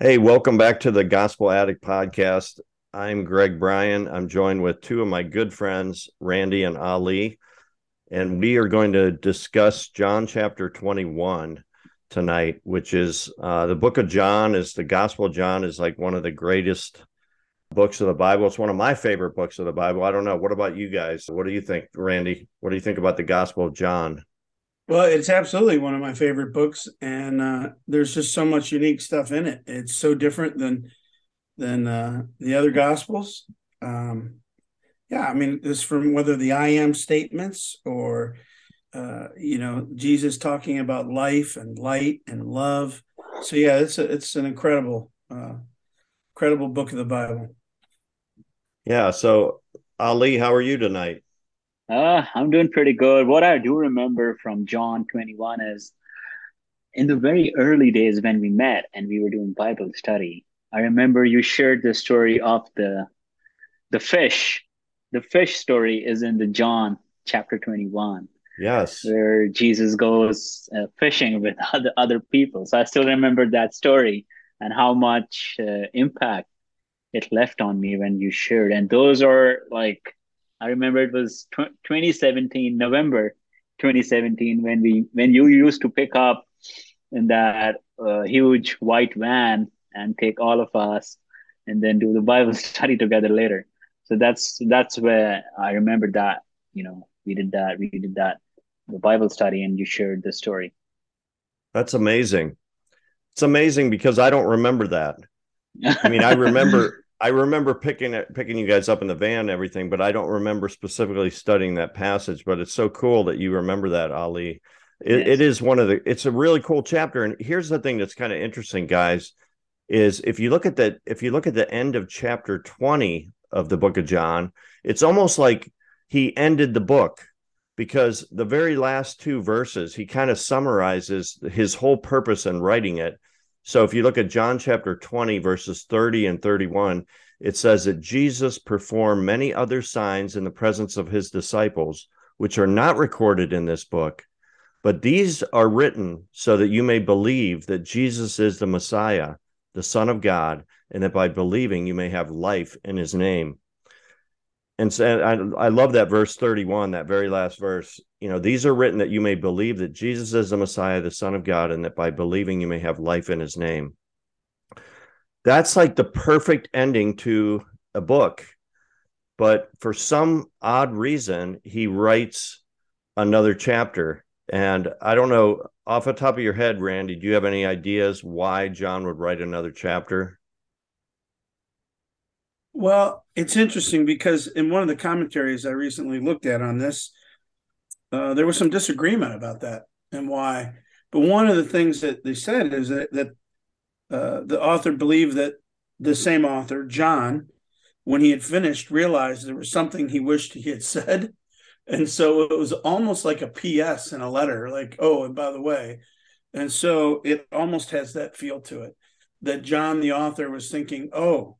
Hey, welcome back to the Gospel Addict Podcast. I'm Greg Bryan. I'm joined with two of my good friends, Randy and Ali and we are going to discuss John chapter 21 tonight, which is uh, the book of John is the Gospel John is like one of the greatest books of the Bible. It's one of my favorite books of the Bible. I don't know. What about you guys? What do you think, Randy? What do you think about the Gospel of John? Well, it's absolutely one of my favorite books, and uh, there's just so much unique stuff in it. It's so different than than uh, the other Gospels. Um, yeah, I mean, this from whether the I am statements or, uh, you know, Jesus talking about life and light and love. So yeah, it's a, it's an incredible, uh, incredible book of the Bible. Yeah. So Ali, how are you tonight? Uh, I'm doing pretty good. What I do remember from John 21 is in the very early days when we met and we were doing Bible study, I remember you shared the story of the the fish the fish story is in the John chapter 21. Yes. Where Jesus goes uh, fishing with other, other people. So I still remember that story and how much uh, impact it left on me when you shared. And those are like, I remember it was tw- 2017, November 2017, when we, when you used to pick up in that uh, huge white van and take all of us and then do the Bible study together later so that's that's where I remember that you know we did that we did that the Bible study and you shared the story. That's amazing. It's amazing because I don't remember that. I mean, I remember I remember picking it, picking you guys up in the van and everything, but I don't remember specifically studying that passage. But it's so cool that you remember that, Ali. It, yes. it is one of the. It's a really cool chapter, and here's the thing that's kind of interesting, guys. Is if you look at that, if you look at the end of chapter twenty of the book of John. It's almost like he ended the book because the very last two verses, he kind of summarizes his whole purpose in writing it. So if you look at John chapter 20, verses 30 and 31, it says that Jesus performed many other signs in the presence of his disciples, which are not recorded in this book. But these are written so that you may believe that Jesus is the Messiah, the Son of God, and that by believing you may have life in his name. And so I, I love that verse 31, that very last verse. You know, these are written that you may believe that Jesus is the Messiah, the Son of God, and that by believing you may have life in his name. That's like the perfect ending to a book. But for some odd reason, he writes another chapter. And I don't know, off the top of your head, Randy, do you have any ideas why John would write another chapter? Well, it's interesting because in one of the commentaries I recently looked at on this, uh, there was some disagreement about that and why. But one of the things that they said is that, that uh, the author believed that the same author, John, when he had finished, realized there was something he wished he had said. And so it was almost like a PS in a letter, like, oh, and by the way. And so it almost has that feel to it that John, the author, was thinking, oh,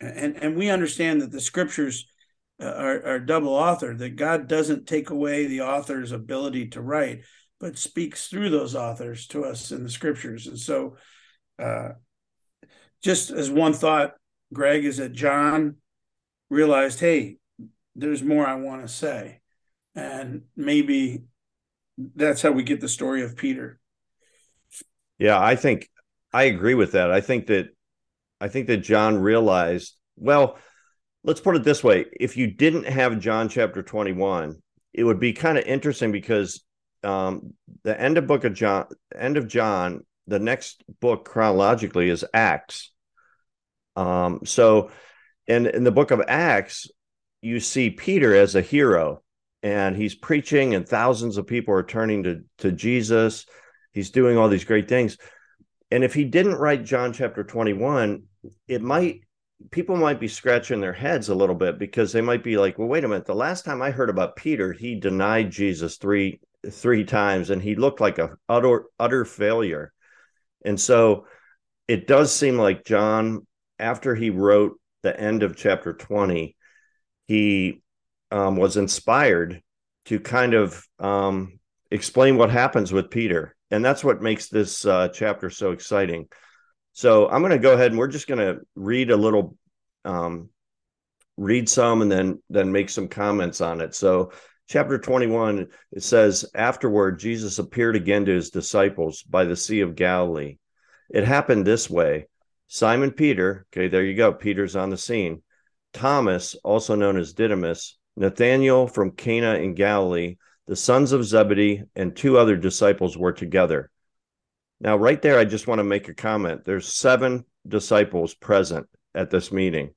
and and we understand that the scriptures uh, are, are double authored that god doesn't take away the author's ability to write but speaks through those authors to us in the scriptures. And so uh, just as one thought greg is that john realized hey there's more i want to say. And maybe that's how we get the story of peter. Yeah i think i agree with that. I think that I think that John realized, well, let's put it this way. If you didn't have John chapter 21, it would be kind of interesting because um, the end of book of John, end of John, the next book chronologically is Acts. Um, so in, in the book of Acts, you see Peter as a hero and he's preaching and thousands of people are turning to, to Jesus. He's doing all these great things and if he didn't write John chapter 21, it might people might be scratching their heads a little bit because they might be like, well, wait a minute. The last time I heard about Peter, he denied Jesus three three times and he looked like a utter utter failure. And so it does seem like John, after he wrote the end of chapter 20, he um, was inspired to kind of um, explain what happens with Peter. And that's what makes this uh, chapter so exciting. So I'm going to go ahead and we're just going to read a little, um, read some, and then then make some comments on it. So chapter 21 it says afterward jesus appeared again to his disciples by the sea of galilee it happened this way simon peter okay there you go peter's on the scene thomas also known as didymus nathanael from cana in galilee the sons of zebedee and two other disciples were together now, right there, I just want to make a comment. There's seven disciples present at this meeting.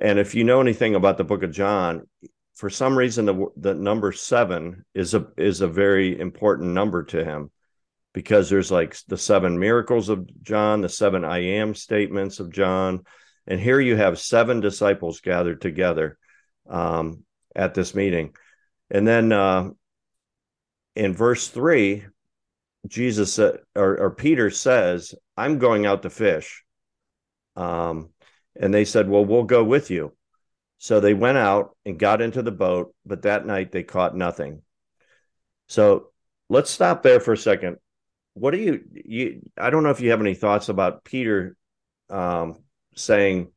And if you know anything about the book of John, for some reason the, the number seven is a is a very important number to him because there's like the seven miracles of John, the seven I am statements of John, and here you have seven disciples gathered together um, at this meeting, and then uh, in verse three, Jesus or, or Peter says, I'm going out to fish. Um, and they said, Well, we'll go with you. So they went out and got into the boat, but that night they caught nothing. So let's stop there for a second. What do you, you I don't know if you have any thoughts about Peter um, saying,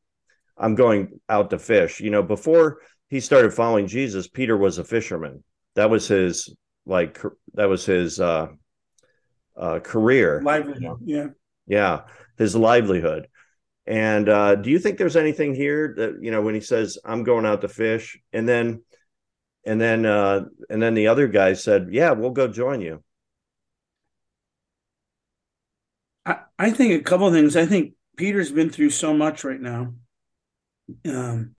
I'm going out to fish. You know, before he started following Jesus, Peter was a fisherman. That was his like that was his uh uh, career. Livelihood, yeah. Yeah, his livelihood. And uh, do you think there's anything here that you know when he says I'm going out to fish, and then and then uh, and then the other guy said, "Yeah, we'll go join you." I, I think a couple of things. I think Peter's been through so much right now, um,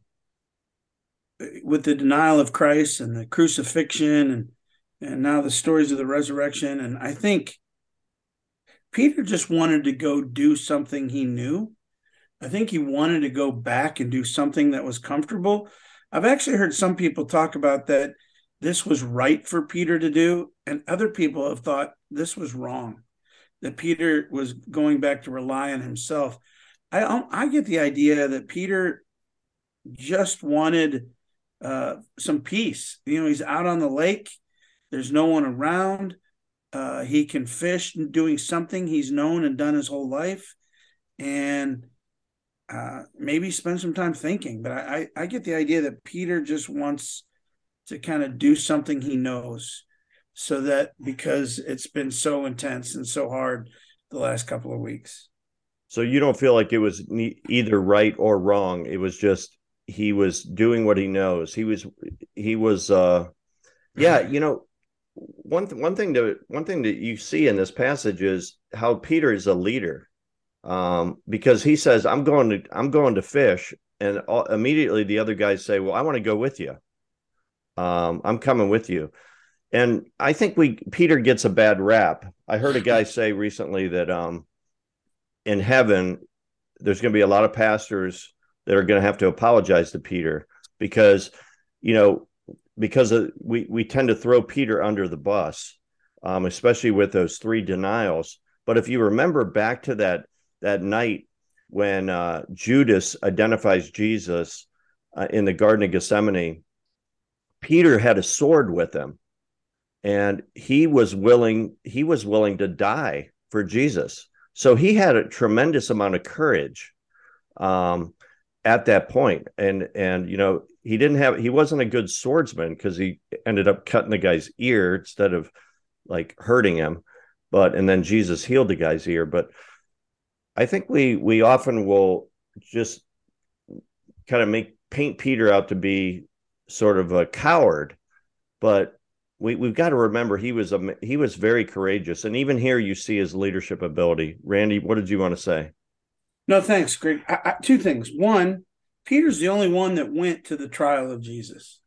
with the denial of Christ and the crucifixion, and and now the stories of the resurrection. And I think Peter just wanted to go do something he knew. I think he wanted to go back and do something that was comfortable. I've actually heard some people talk about that this was right for Peter to do, and other people have thought this was wrong, that Peter was going back to rely on himself. I I get the idea that Peter just wanted uh, some peace. You know, he's out on the lake. There's no one around. Uh, he can fish doing something he's known and done his whole life, and uh, maybe spend some time thinking. But I, I, I get the idea that Peter just wants to kind of do something he knows, so that because it's been so intense and so hard the last couple of weeks. So you don't feel like it was either right or wrong. It was just he was doing what he knows. He was he was uh yeah, you know, one th- one thing to one thing that you see in this passage is how Peter is a leader, um, because he says, "I'm going to I'm going to fish," and all, immediately the other guys say, "Well, I want to go with you. Um, I'm coming with you." And I think we Peter gets a bad rap. I heard a guy say recently that um, in heaven there's going to be a lot of pastors that are going to have to apologize to Peter because you know because of, we we tend to throw Peter under the bus, um, especially with those three denials. But if you remember back to that that night when uh, Judas identifies Jesus uh, in the Garden of Gethsemane, Peter had a sword with him, and he was willing he was willing to die for Jesus. So he had a tremendous amount of courage um, at that point, and and you know he didn't have he wasn't a good swordsman because he ended up cutting the guy's ear instead of like hurting him. But and then jesus healed the guy's ear. But i think we we often will just kind of make paint peter out to be sort of a coward. But we, we've got to remember he was a he was very courageous. And even here you see his leadership ability. Randy what did you want to say? No thanks. Greg I, I, two things. One Peter's the only one that went to the trial of Jesus.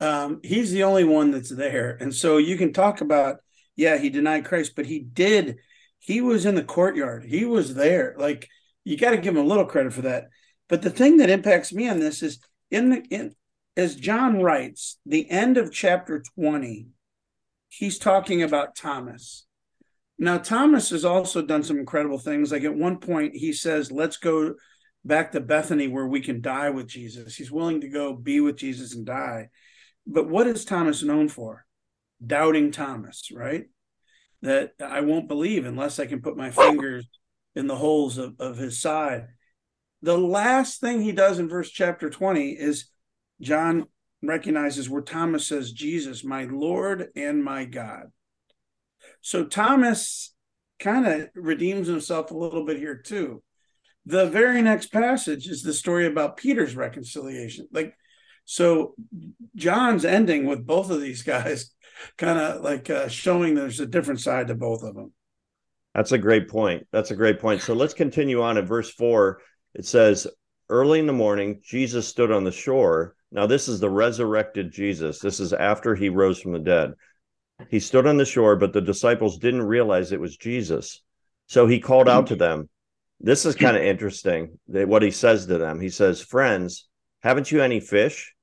Um, he's the only one that's there. And so you can talk about, yeah, he denied Christ, but he did. He was in the courtyard. He was there. Like you got to give him a little credit for that. But the thing that impacts me on this is in the in as John writes, the end of chapter 20, he's talking about Thomas. Now, Thomas has also done some incredible things. Like at one point, he says, Let's go back to Bethany where we can die with Jesus. He's willing to go be with Jesus and die. But what is Thomas known for? Doubting Thomas, right? That I won't believe unless I can put my fingers in the holes of, of his side. The last thing he does in verse chapter 20 is John recognizes where Thomas says, Jesus, my Lord and my God. So Thomas kind of redeems himself a little bit here too. The very next passage is the story about Peter's reconciliation. Like, so John's ending with both of these guys kind of like uh, showing there's a different side to both of them. That's a great point. That's a great point. So let's continue on in verse four. It says, Early in the morning, Jesus stood on the shore. Now, this is the resurrected Jesus. This is after he rose from the dead. He stood on the shore, but the disciples didn't realize it was Jesus. So he called out to them. This is kind of interesting what he says to them. He says, Friends, haven't you any fish?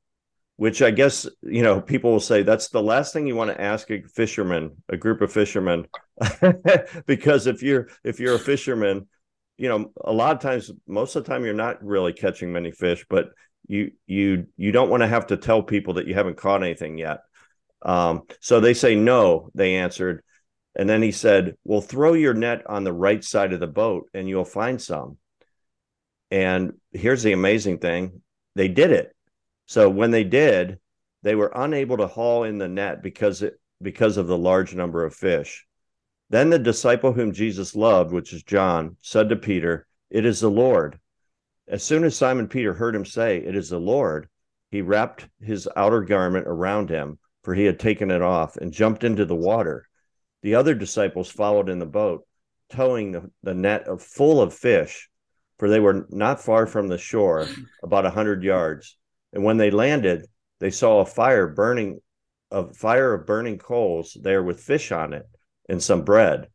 Which I guess, you know, people will say that's the last thing you want to ask a fisherman, a group of fishermen. because if you're if you're a fisherman, you know, a lot of times, most of the time, you're not really catching many fish, but you you you don't want to have to tell people that you haven't caught anything yet. Um, so they say no. They answered, and then he said, "Well, throw your net on the right side of the boat, and you'll find some." And here's the amazing thing: they did it. So when they did, they were unable to haul in the net because it because of the large number of fish. Then the disciple whom Jesus loved, which is John, said to Peter, It is the Lord. As soon as Simon Peter heard him say, It is the Lord, he wrapped his outer garment around him, for he had taken it off, and jumped into the water. The other disciples followed in the boat, towing the, the net full of fish, for they were not far from the shore, about a hundred yards. And when they landed, they saw a fire burning, a fire of burning coals there with fish on it and some bread.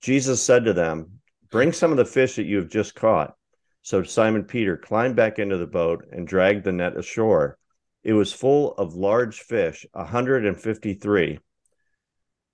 Jesus said to them, Bring some of the fish that you have just caught. So Simon Peter climbed back into the boat and dragged the net ashore. It was full of large fish, a 153.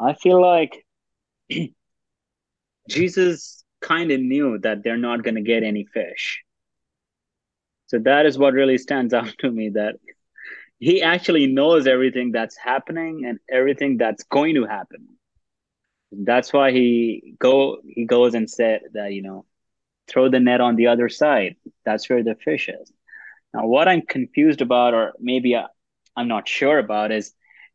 I feel like Jesus kind of knew that they're not going to get any fish. So that is what really stands out to me that he actually knows everything that's happening and everything that's going to happen. That's why he go he goes and said that you know throw the net on the other side. That's where the fish is. Now what i'm confused about or maybe I, i'm not sure about is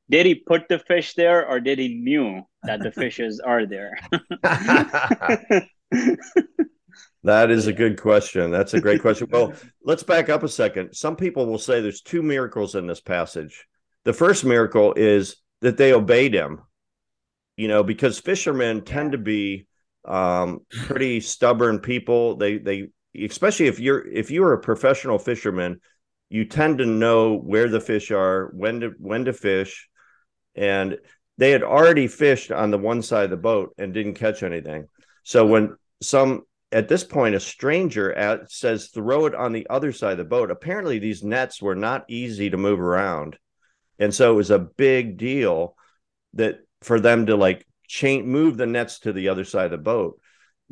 did he put the fish there or did he knew that the fishes are there That is a good question. That's a great question. Well, let's back up a second. Some people will say there's two miracles in this passage. The first miracle is that they obeyed him, you know, because fishermen tend to be um, pretty stubborn people. They, they, especially if you're, if you're a professional fisherman, you tend to know where the fish are, when to, when to fish. And they had already fished on the one side of the boat and didn't catch anything. So when some at this point, a stranger at, says, throw it on the other side of the boat. Apparently, these nets were not easy to move around. And so it was a big deal that for them to like change, move the nets to the other side of the boat.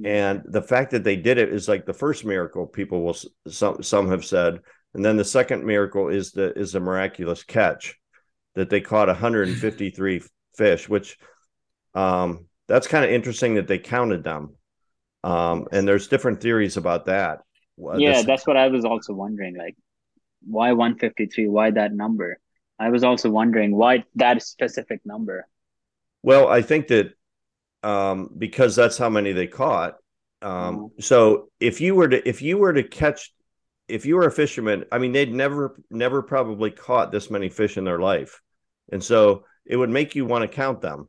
And the fact that they did it is like the first miracle people will some some have said, and then the second miracle is the is the miraculous catch that they caught 153 fish, which um that's kind of interesting that they counted them um, and there's different theories about that. Yeah, this... that's what I was also wondering. Like, why 153? Why that number? I was also wondering why that specific number. Well, I think that um, because that's how many they caught. Um, Wow. so if you were to if you were to catch if you were a fisherman, I mean, they'd never never probably caught this many fish in their life, and so it would make you want to count them.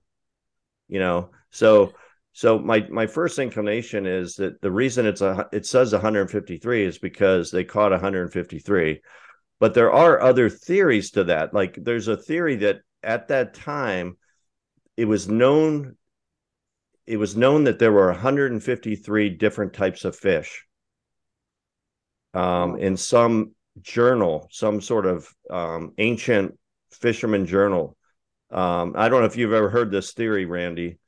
You know, so so my my first inclination is that the reason it's a it says 153 is because they caught 153, but there are other theories to that. Like there's a theory that at that time it was known it was known that there were 153 different types of fish um, Wow. in some journal, some sort of um, ancient fisherman journal. Um, I don't know if you've ever heard this theory, Randy.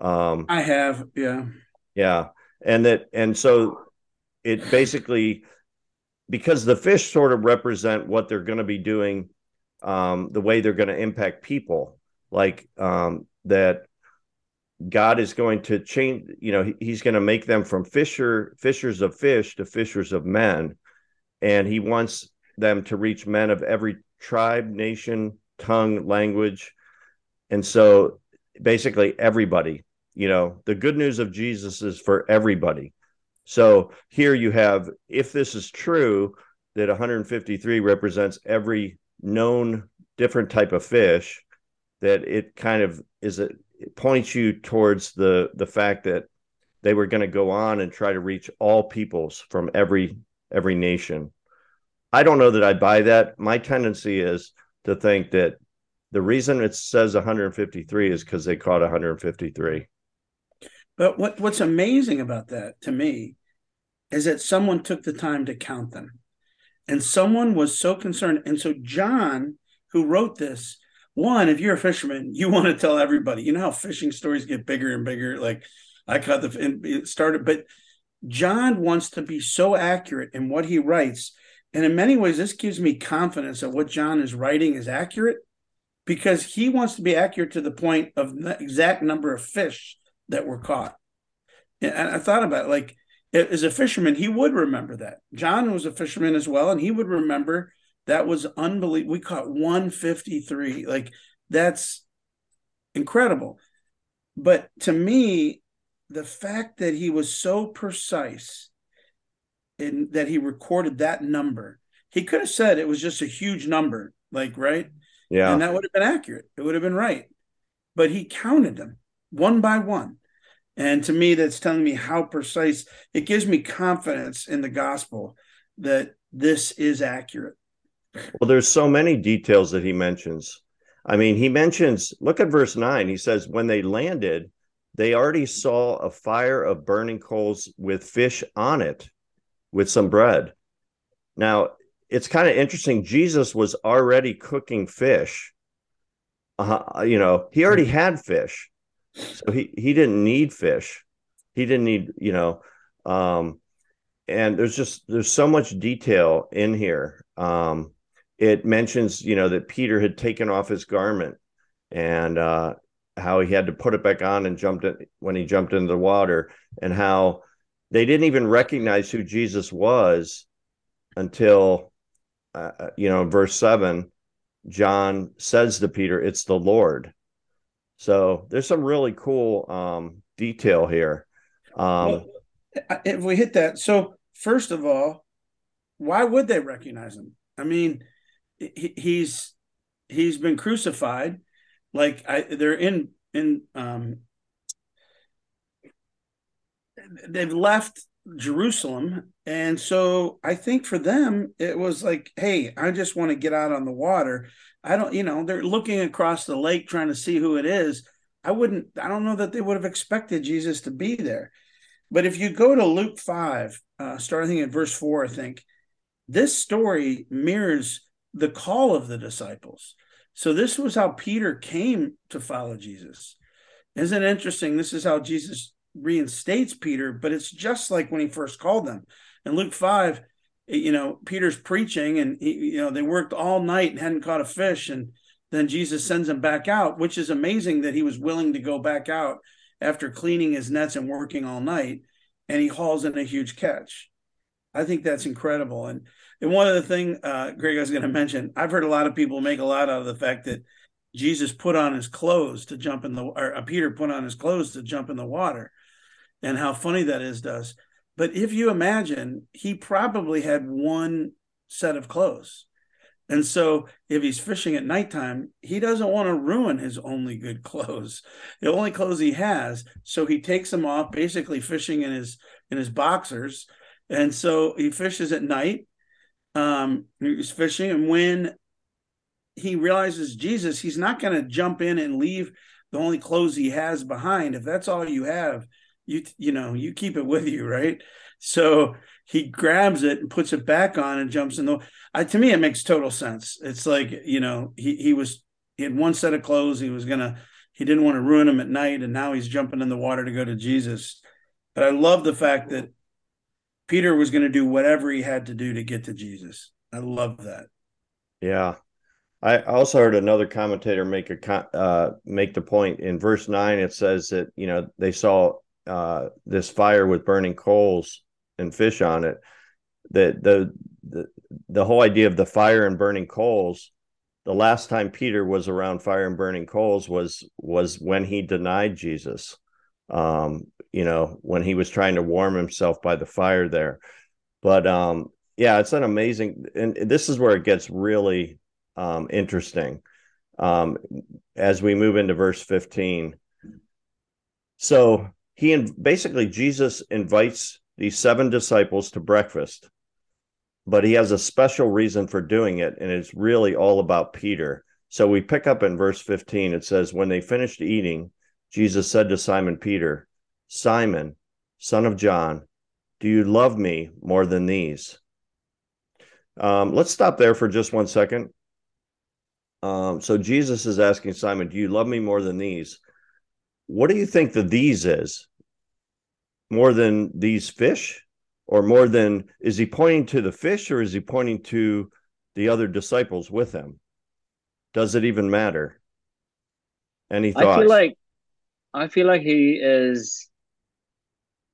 Um, I have, yeah. yeah, and that and so it basically because the fish sort of represent what they're going to be doing, um, the way they're going to impact people, like um, that. God is going to change. You know, he- He's going to make them from fisher fishers of fish to fishers of men, and He wants them to reach men of every tribe, nation, tongue, language, and so basically everybody you know the good news of jesus is for everybody so here you have if this is true that 153 represents every known different type of fish that it kind of is a, points you towards the the fact that they were going to go on and try to reach all peoples from every every nation i don't know that i buy that my tendency is to think that the reason it says 153 is because they caught 153 But what what's amazing about that to me is that someone took the time to count them. And someone was so concerned. And so John, who wrote this, one, if you're a fisherman, you want to tell everybody. You know how fishing stories get bigger and bigger. Like I caught the and it started, but John wants to be so accurate in what he writes. And in many ways, this gives me confidence that what John is writing is accurate because he wants to be accurate to the point of the exact number of fish that were caught. And I thought about it like as a fisherman, he would remember that. John was a fisherman as well, and he would remember that was unbelievable. We caught 153. Like that's incredible. But to me, the fact that he was so precise in that he recorded that number, he could have said it was just a huge number, like right? yeah and that would have been accurate. It would have been right. But he counted them one by one. And to me, that's telling me how precise it gives me confidence in the gospel that this is accurate. Well, there's so many details that he mentions. I mean, he mentions, look at verse nine. He says, when they landed, they already saw a fire of burning coals with fish on it with some bread. Now, it's kind of interesting. Jesus was already cooking fish. Uh, you know, he already had fish. So he, he didn't need fish. He didn't need, you know, um, and there's just there's so much detail in here. Um, it mentions you know that Peter had taken off his garment and uh, how he had to put it back on and jumped in when he jumped into the water, and how they didn't even recognize who Jesus was until uh, you know verse seven. John says to Peter, "It's the Lord." So there's some really cool um, detail here. Um, Well, if we hit that, so first of all, why would they recognize him? I mean, he, he's he's been crucified. Like I, they're in in um, they've left Jerusalem, and so I think for them it was like, hey, I just want to get out on the water. I don't, you know, they're looking across the lake trying to see who it is. I wouldn't, I don't know that they would have expected Jesus to be there. But if you go to Luke 5, uh, starting at verse 4, I think, this story mirrors the call of the disciples. So this was how Peter came to follow Jesus. Isn't it interesting? This is how Jesus reinstates Peter, but it's just like when he first called them. In Luke 5, you know, Peter's preaching and he, you know, they worked all night and hadn't caught a fish and then Jesus sends him back out, which is amazing that he was willing to go back out after cleaning his nets and working all night and he hauls in a huge catch. I think that's incredible. And and one of the thing, uh, Greg, I was going to mention, I've heard a lot of people make a lot out of the fact that Jesus put on his clothes to jump in the, or uh, Peter put on his clothes to jump in the water. and how funny that is to us. But if you imagine, he probably had one set of clothes. And so if he's fishing at nighttime, he doesn't want to ruin his only good clothes, the only clothes he has. So he takes them off, basically fishing in his in his boxers. And so he fishes at night. Um, he's fishing, and when he realizes Jesus, he's not going to jump in and leave the only clothes he has behind. If that's all you have, you you know you keep it with you, right? So he grabs it and puts it back on and jumps in the. I, to me, it makes total sense. It's like you know he he was he had one set of clothes. He was gonna he didn't want to ruin them at night, and now he's jumping in the water to go to Jesus. But I love the fact that Peter was going to do whatever he had to do to get to Jesus. I love that. Yeah, I also heard another commentator make a uh, make the point in verse nine. It says that you know they saw uh, this fire with burning coals and fish on it. The, the the the whole idea of the fire and burning coals. The last time Peter was around fire and burning coals was was when he denied Jesus. Um, you know, when he was trying to warm himself by the fire there. But um, yeah, it's an amazing, and this is where it gets really um, interesting um, as we move into verse 15. So he and basically Jesus invites these seven disciples to breakfast, but he has a special reason for doing it, and it's really all about Peter. So we pick up in verse 15. It says, When they finished eating, Jesus said to Simon Peter, Simon, son of John, do you love me more than these? Um, let's stop there for just one second. Um, so Jesus is asking Simon, Do you love me more than these? What do you think the these is? more than these fish or more than is he pointing to the fish or is he pointing to the other disciples with him does it even matter any thoughts i feel like i feel like he is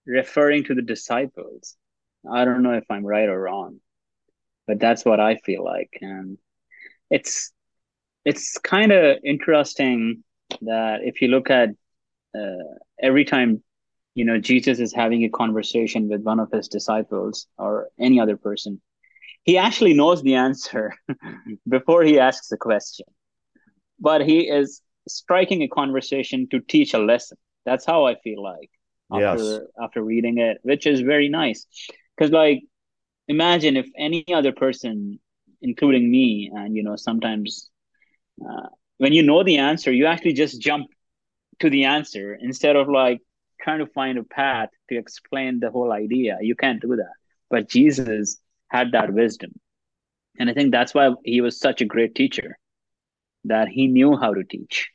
referring to the disciples. I don't know if i'm right or wrong but that's what i feel like. And it's it's kind of interesting that if you look at uh, every time you know jesus is having a conversation with one of his disciples or any other person he actually knows the answer before he asks the question. But he is striking a conversation to teach a lesson. That's how i feel like after yes. after reading it which is very nice because like imagine if any other person including me and you know sometimes uh, when you know the answer you actually just jump to the answer instead of like trying to find a path to explain the whole idea. You can't do that. But Jesus had that wisdom. And I think that's why he was such a great teacher, that he knew how to teach.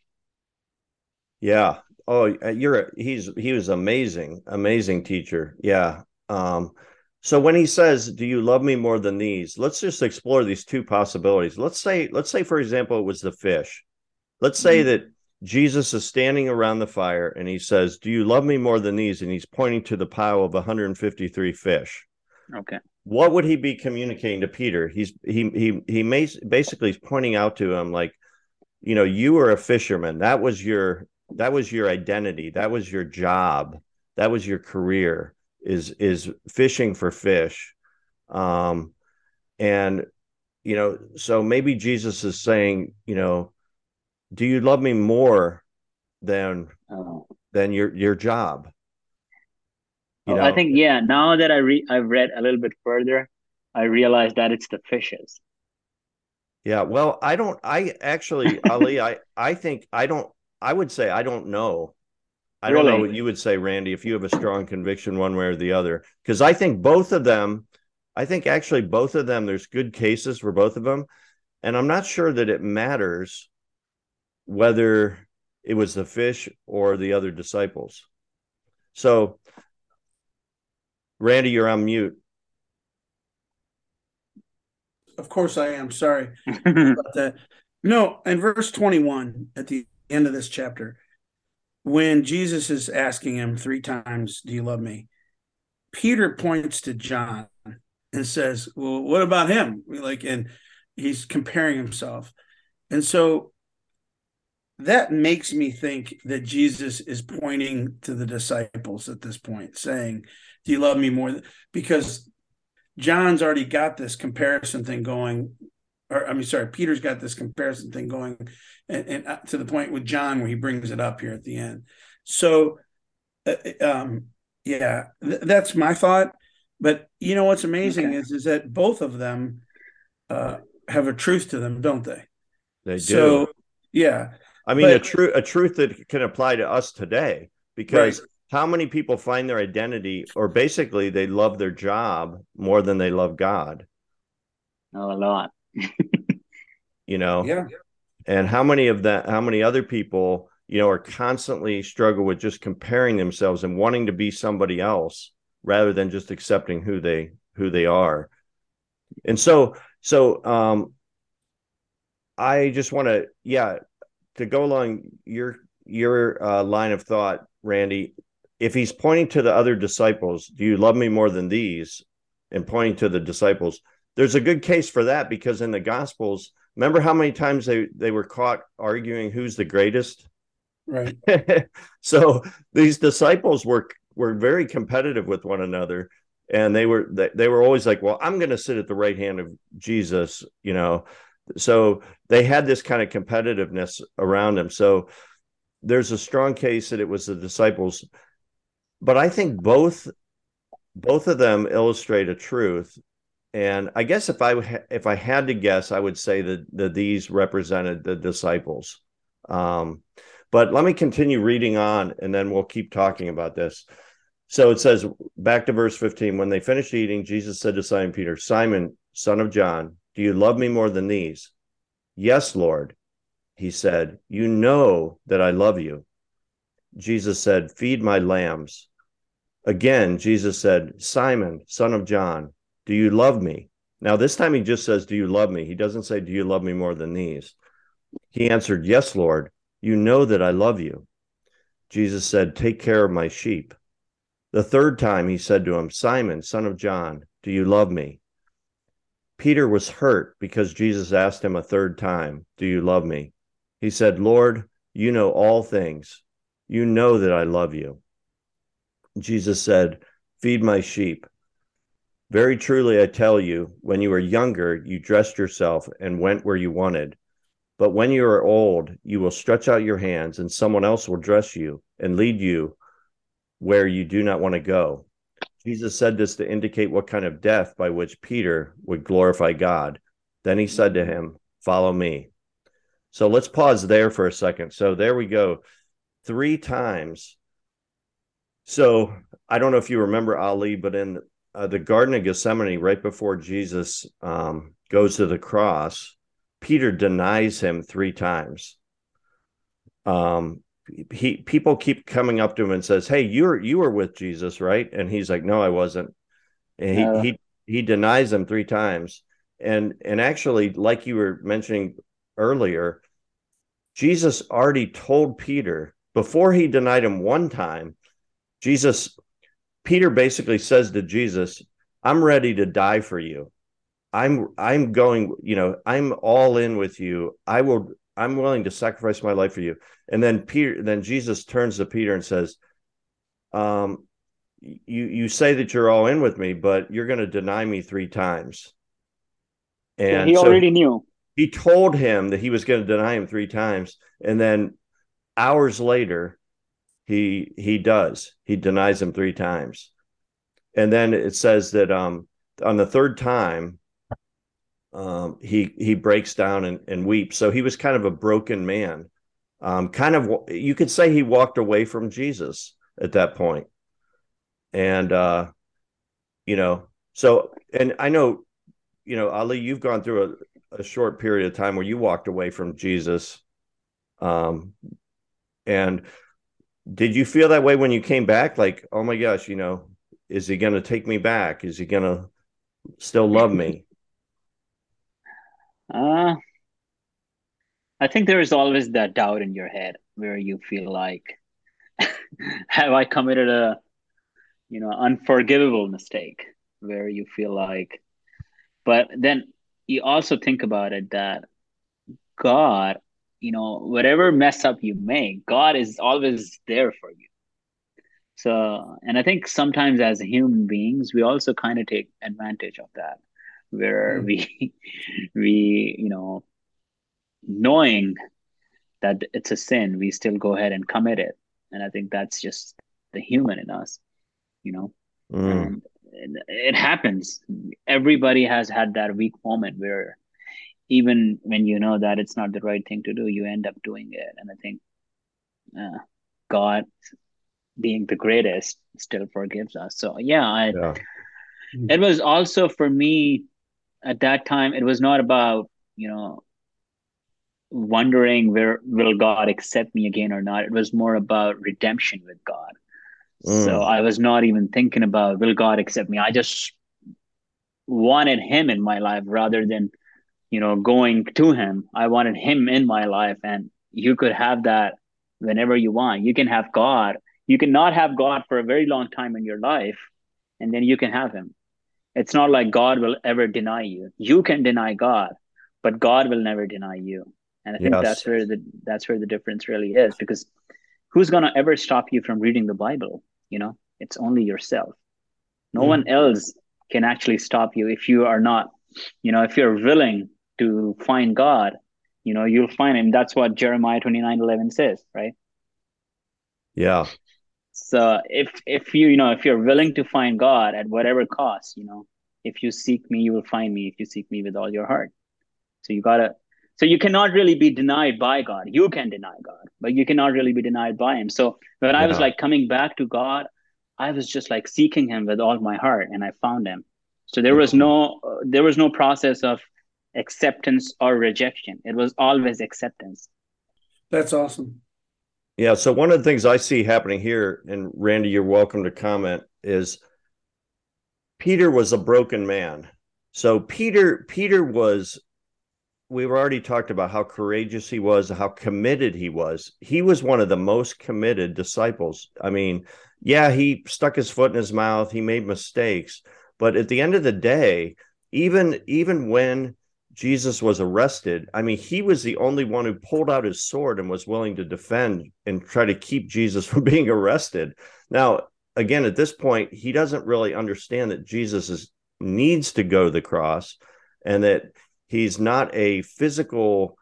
Yeah. Oh, you're a, he's he was amazing, amazing teacher. Yeah. Um, so when he says, "Do you love me more than these?" Let's just explore these two possibilities. Let's say, let's say, for example, it was the fish. Let's say mm-hmm. that Jesus is standing around the fire and he says, Do you love me more than these? And he's pointing to the pile of 153 fish. Okay. What would he be communicating to Peter? He's he he he may basically pointing out to him like, you know, you were a fisherman. That was your that was your identity. That was your job. That was your career is is fishing for fish. Um and you know, so maybe Jesus is saying, you know, do you love me more than oh. than your your job? You know? I think yeah. Now that I re- I've read a little bit further, I realize that it's the fishes. Yeah, well, I don't. I actually, Ali, I I think I don't. I would say I don't know. I really? don't know what you would say, Randy, if you have a strong conviction one way or the other, because I think both of them. I think actually both of them. There's good cases for both of them, and I'm not sure that it matters whether it was the fish or the other disciples. So, Randy, you're on mute. Of course, I am. Sorry about that. No, in verse 21 at the end of this chapter, when Jesus is asking him three times, Do you love me? Peter points to John and says, Well, what about him? Like, and he's comparing himself. And so that makes me think that Jesus is pointing to the disciples at this point, saying, Do you love me more? Because John's already got this comparison thing going, or I mean, sorry, Peter's got this comparison thing going, and, and uh, to the point with John where he brings it up here at the end. So, uh, um, yeah, th- that's my thought. But you know what's amazing okay. is is that both of them uh, have a truth to them, don't they? They do. So, yeah. I mean, but, a truth a truth that can apply to us today because right. how many people find their identity, or basically they love their job more than they love God? Oh, a lot. you know. Yeah. And how many of that? How many other people? You know, are constantly struggle with just comparing themselves and wanting to be somebody else rather than just accepting who they who they are. And so, so um, I just want to, yeah, to go along your your uh, line of thought, Randy. If he's pointing to the other disciples, do you love me more than these? And pointing to the disciples, there's a good case for that because in the Gospels, remember how many times they they were caught arguing who's the greatest? Right. so these disciples were were very competitive with one another and they were they, they were always like well i'm going to sit at the right hand of jesus you know so they had this kind of competitiveness around them. So there's a strong case that it was the disciples, but I think both both of them illustrate a truth. And I guess if I if I had to guess, I would say that, that these represented the disciples. Um, but let me continue reading on, and then we'll keep talking about this. So it says back to verse 15 when they finished eating, Jesus said to Simon Peter, Simon, son of John, do you love me more than these? Yes, Lord. He said, You know that I love you. Jesus said, Feed my lambs. Again, Jesus said, Simon, son of John, do you love me? Now, this time he just says, Do you love me? He doesn't say, Do you love me more than these? He answered, Yes, Lord. You know that I love you. Jesus said, Take care of my sheep. The third time he said to him, Simon, son of John, do you love me? Peter was hurt because Jesus asked him a third time, Do you love me? He said, Lord, you know all things. You know that I love you. Jesus said, Feed my sheep. Very truly, I tell you, when you were younger, you dressed yourself and went where you wanted. But when you are old, you will stretch out your hands, and someone else will dress you and lead you where you do not want to go. Jesus said this to indicate what kind of death by which Peter would glorify God. Then he said to him, Follow me. So let's pause there for a second. So there we go. Three times. So I don't know if you remember Ali, but in uh, the Garden of Gethsemane, right before Jesus um, goes to the cross, Peter denies him three times. Um, he people keep coming up to him and says, "Hey, you're you were with Jesus, right?" And he's like, "No, I wasn't." And he he he denies them three times. And and actually, like you were mentioning earlier, Jesus already told Peter before he denied him one time. Jesus, Peter basically says to Jesus, "I'm ready to die for you. I'm I'm going. You know, I'm all in with you. I will I'm willing to sacrifice my life for you. And then Peter, then Jesus turns to Peter and says, um, you you say that you're all in with me, but you're going to deny me three times. And he already so knew. He told him that he was going to deny him three times, and then hours later, he he does. He denies him three times, and then it says that um on the third time, um, he he breaks down and, and weeps. So he was kind of a broken man. Um, kind of you could say he walked away from Jesus at that point. And uh, you know, so and I know, you know, Ali, you've gone through a, a short period of time where you walked away from Jesus. Um, and did you feel that way when you came back? Like, oh my gosh, you know, is he going to take me back? Is he going to still love me? Uh, I think there is always that doubt in your head where you feel like, have I committed a, you know, unforgivable mistake? Where you feel like, but then you also think about it that God you know whatever mess up you make god is always there for you so and i think sometimes as human beings we also kind of take advantage of that where mm. we we you know knowing that it's a sin we still go ahead and commit it and i think that's just the human in us you know mm. it happens everybody has had that weak moment where even when you know that it's not the right thing to do you end up doing it. And i think uh, god being the greatest still forgives us. So yeah i yeah. it was also for me at that time it was not about you know wondering where will god accept me again or not. It was more about redemption with god. Mm. so i was not even thinking about will god accept me? I just wanted him in my life rather than you know going to him i wanted him in my life and you could have that whenever you want you can have god you cannot have god for a very long time in your life and then you can have him it's not like God will ever deny you. You can deny God, but God will never deny you. And I think yes. that's where the that's where the difference really is because who's gonna ever stop you from reading the Bible? You know, it's only yourself. No mm. one else can actually stop you if you are not, you know, if you're willing to find God, you know, you'll find him. That's what Jeremiah 29 11 says, right? Yeah. So if if you you know if you're willing to find God at whatever cost, you know, if you seek me, you will find me. If you seek me with all your heart, so you gotta. So you cannot really be denied by God. You can deny God, but you cannot really be denied by Him. So when yeah. I was like coming back to God, I was just like seeking Him with all my heart, and I found Him. So there was no uh, there was no process of acceptance or rejection. It was always acceptance. That's awesome. Yeah. So one of the things I see happening here, and Randy, you're welcome to comment, is Peter was a broken man. So Peter, Peter was, we've already talked about how courageous he was, how committed he was. He was one of the most committed disciples. I mean, yeah, he stuck his foot in his mouth, he made mistakes, but at the end of the day, even even when Jesus was arrested, I mean, he was the only one who pulled out his sword and was willing to defend and try to keep Jesus from being arrested. Now, again, at this point, he doesn't really understand that Jesus is, needs to go to the cross and that he's not a physical,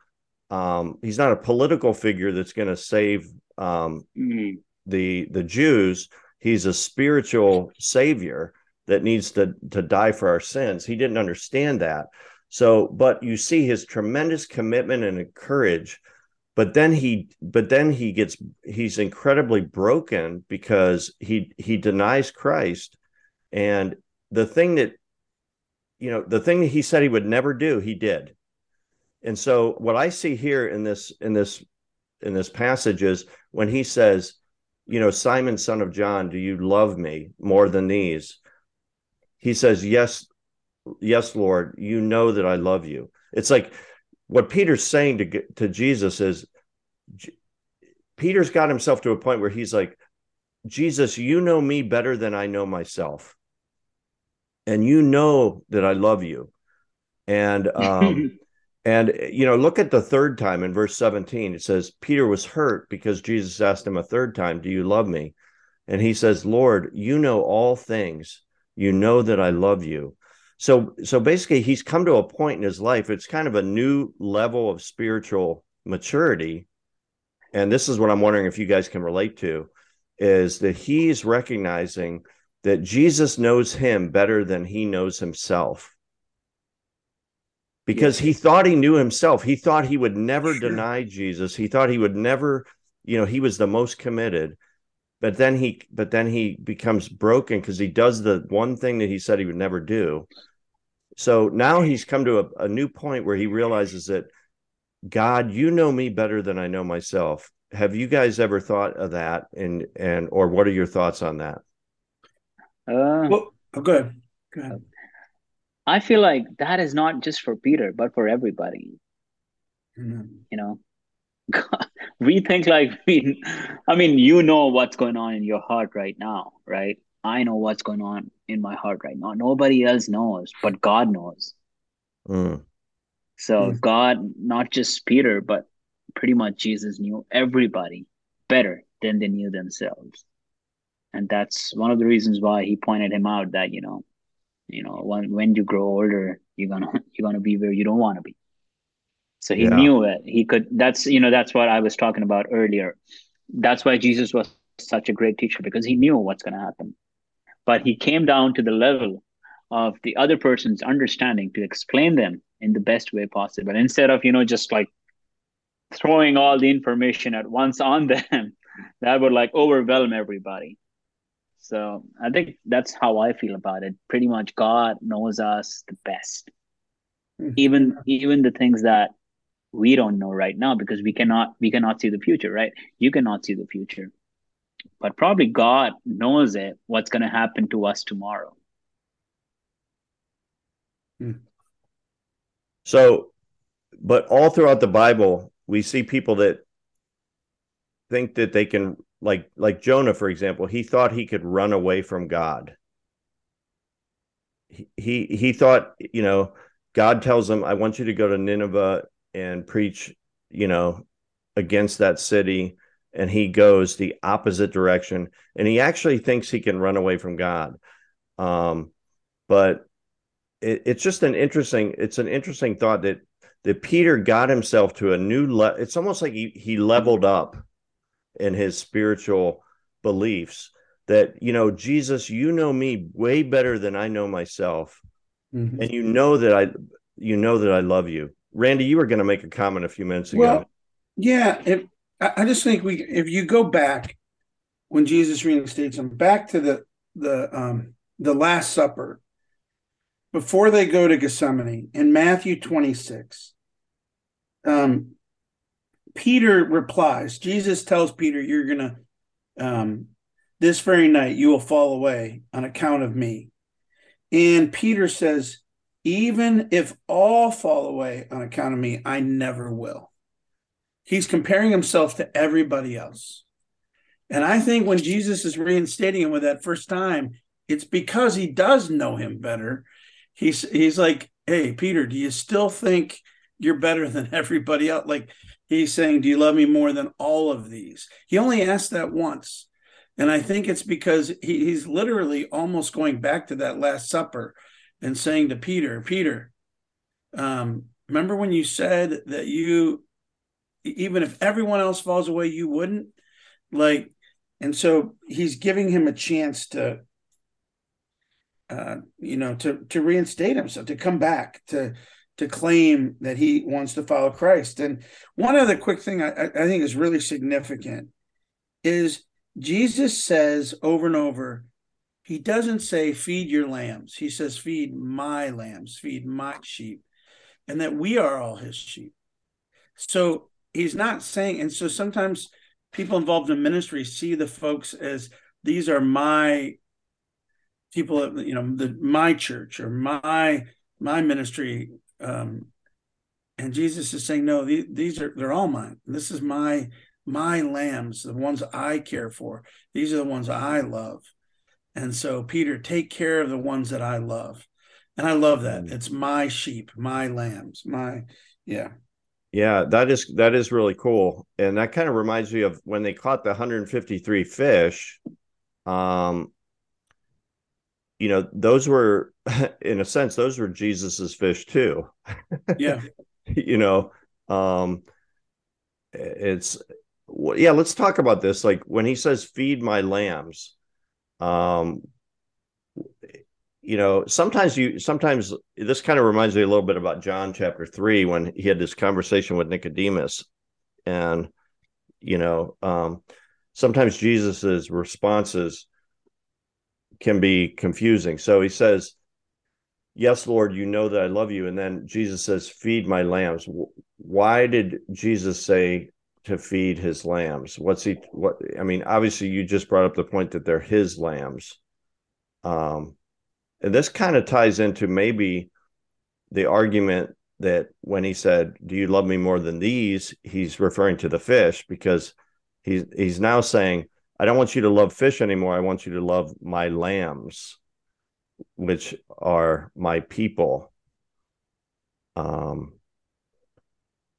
um, he's not a political figure that's going to save um, mm-hmm. the the Jews. He's a spiritual savior that needs to to die for our sins. He didn't understand that. So, but you see his tremendous commitment and courage. But then he, but then he gets, he's incredibly broken because he he denies Christ, and the thing that, you know, the thing that he said he would never do, he did. And so, what I see here in this in this in this passage is when he says, you know, Simon, son of John, do you love me more than these? He says, Yes, yes lord you know that i love you. It's like what peter's saying to to jesus is peter's got himself to a point where he's like jesus you know me better than i know myself. And you know that i love you. And um and you know look at the third time in verse 17 it says peter was hurt because jesus asked him a third time do you love me and he says lord you know all things. You know that i love you so so basically he's come to a point in his life it's kind of a new level of spiritual maturity. And this is what i'm wondering if you guys can relate to is that he's recognizing that jesus knows him better than he knows himself. Because he thought he knew himself. He thought he would never sure. deny jesus. He thought he would never you know he was the most committed. But then he but then he becomes broken because he does the one thing that he said he would never do so now he's come to a, a new point where he realizes that God, you know me better than I know myself. Have you guys ever thought of that? And and or what are your thoughts on that? Uh, well, oh, go ahead. Go ahead. I feel like that is not just for Peter, but for everybody. Mm-hmm. You know, we think like we, I mean, you know what's going on in your heart right now, right? I know what's going on in my heart right now. Nobody else knows, but God knows. Mm. So mm. God, not just Peter, but pretty much Jesus knew everybody better than they knew themselves. And that's one of the reasons why he pointed him out that, you know, you know, when when you grow older, you're gonna you're gonna be where you don't want to be. So he yeah. knew it. He could that's you know, that's what I was talking about earlier. That's why Jesus was such a great teacher because he knew what's gonna happen. But he came down to the level of the other person's understanding to explain them in the best way possible. Instead of you know just like throwing all the information at once on them that would like overwhelm everybody. So i think that's how i feel about it. Pretty much god knows us the best. Mm-hmm. even even the things that we don't know right now because we cannot we cannot see the future right? You cannot see the future but probably god knows it what's going to happen to us tomorrow. Hmm. so but all throughout the bible we see people that think that they can like like Jonah for example he thought he could run away from God. He he, he thought you know God tells him I want you to go to Nineveh and preach you know against that city and he goes the opposite direction and he actually thinks he can run away from God um but it, it's just an interesting it's an interesting thought that that Peter got himself to a new level. It's almost like he, he leveled up in his spiritual beliefs that, you know, Jesus, you know me way better than I know myself. Mm-hmm. And you know that I, you know that I love you. Randy, you were going to make a comment a few minutes ago. Well, yeah. If, I just think we, if you go back when Jesus reinstates him back to the, the, um, the last supper, before they go to Gethsemane in Matthew 26, um, Peter replies, Jesus tells Peter, You're to, um, this very night, you will fall away on account of me. And Peter says, Even if all fall away on account of me, I never will. He's comparing himself to everybody else. And I think when Jesus is reinstating him with that first time, it's because he does know him better he's he's like, "Hey, Peter, do you still think you're better than everybody else?" Like he's saying, "Do you love me more than all of these?" He only asked that once, and I think it's because he, he's literally almost going back to that Last Supper and saying to Peter, "Peter, um, remember when you said that you, even if everyone else falls away, you wouldn't?" Like, and so he's giving him a chance to uh, you know, to to reinstate himself, to come back, to to claim that he wants to follow Christ. And one other quick thing I, I think is really significant is Jesus says over and over, he doesn't say feed your lambs. He says feed my lambs, feed my sheep, and that we are all his sheep. So he's not saying, and so sometimes people involved in ministry see the folks as these are my people you know the my church or my my ministry um and jesus is saying no these, these are they're all mine. This is my my lambs the ones i care for. These are the ones i love. And so peter take care of the ones that i love. And i love that. Mm. it's my sheep my lambs my yeah yeah that is that is really cool. And that kind of reminds me of when they caught the 153 fish um you know those were in a sense those were jesus's fish too. Yeah. You know um it's yeah let's talk about this. Like when he says feed my lambs um you know sometimes you sometimes this kind of reminds me a little bit about john chapter 3 when he had this conversation with nicodemus and you know um sometimes jesus's responses can be confusing. So he says, Yes, Lord, you know that I love you. And then Jesus says, Feed my lambs. Why did Jesus say to feed his lambs? What's he, what, I mean, obviously, you just brought up the point that they're his lambs. Um, and this kind of ties into maybe the argument that when he said, Do you love me more than these? He's referring to the fish because he's, he's now saying, I don't want you to love fish anymore. I want you to love my lambs, which are my people. Um,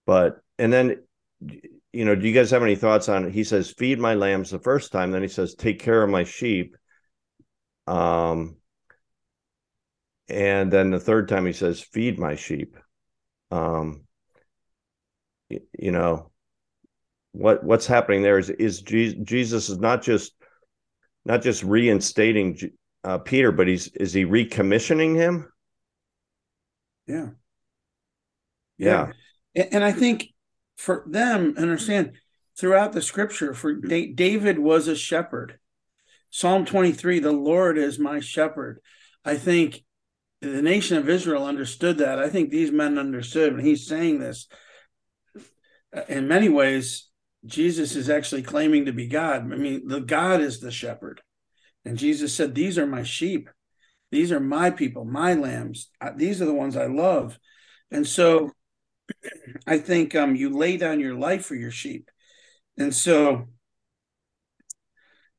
but and then you know, do you guys have any thoughts on it? He says, feed my lambs the first time, then he says, take care of my sheep. Um, and then the third time he says, feed my sheep. Um, you, you know, what what's happening there is is Jesus is not just not just reinstating uh, Peter, but he's is he recommissioning him? Yeah. Yeah. yeah. And I think for them, understand throughout the scripture, for David was a shepherd. Psalm 23, the Lord is my shepherd. I think the nation of Israel understood that. I think these men understood when he's saying this. In many ways, Jesus is actually claiming to be God. I mean, the God is the shepherd. And Jesus said, These are my sheep. These are my people, my lambs. These are the ones I love. And so I think um, you lay down your life for your sheep. And so,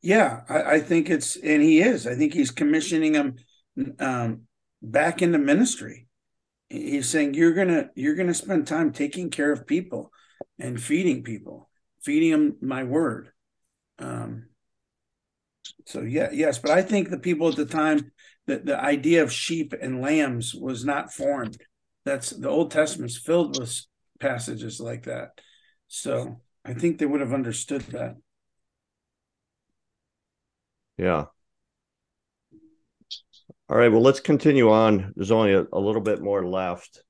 yeah, I, I think it's, and he is. I think he's commissioning them um, back into ministry. He's saying you're gonna you're gonna spend time taking care of people and feeding people, feeding them my word. Um, so yeah, yes, but I think the people at the time that the idea of sheep and lambs was not formed. That's the Old Testament's filled with passages like that. So I think they would have understood that. Yeah. All right. Well, let's continue on. There's only a, a little bit more left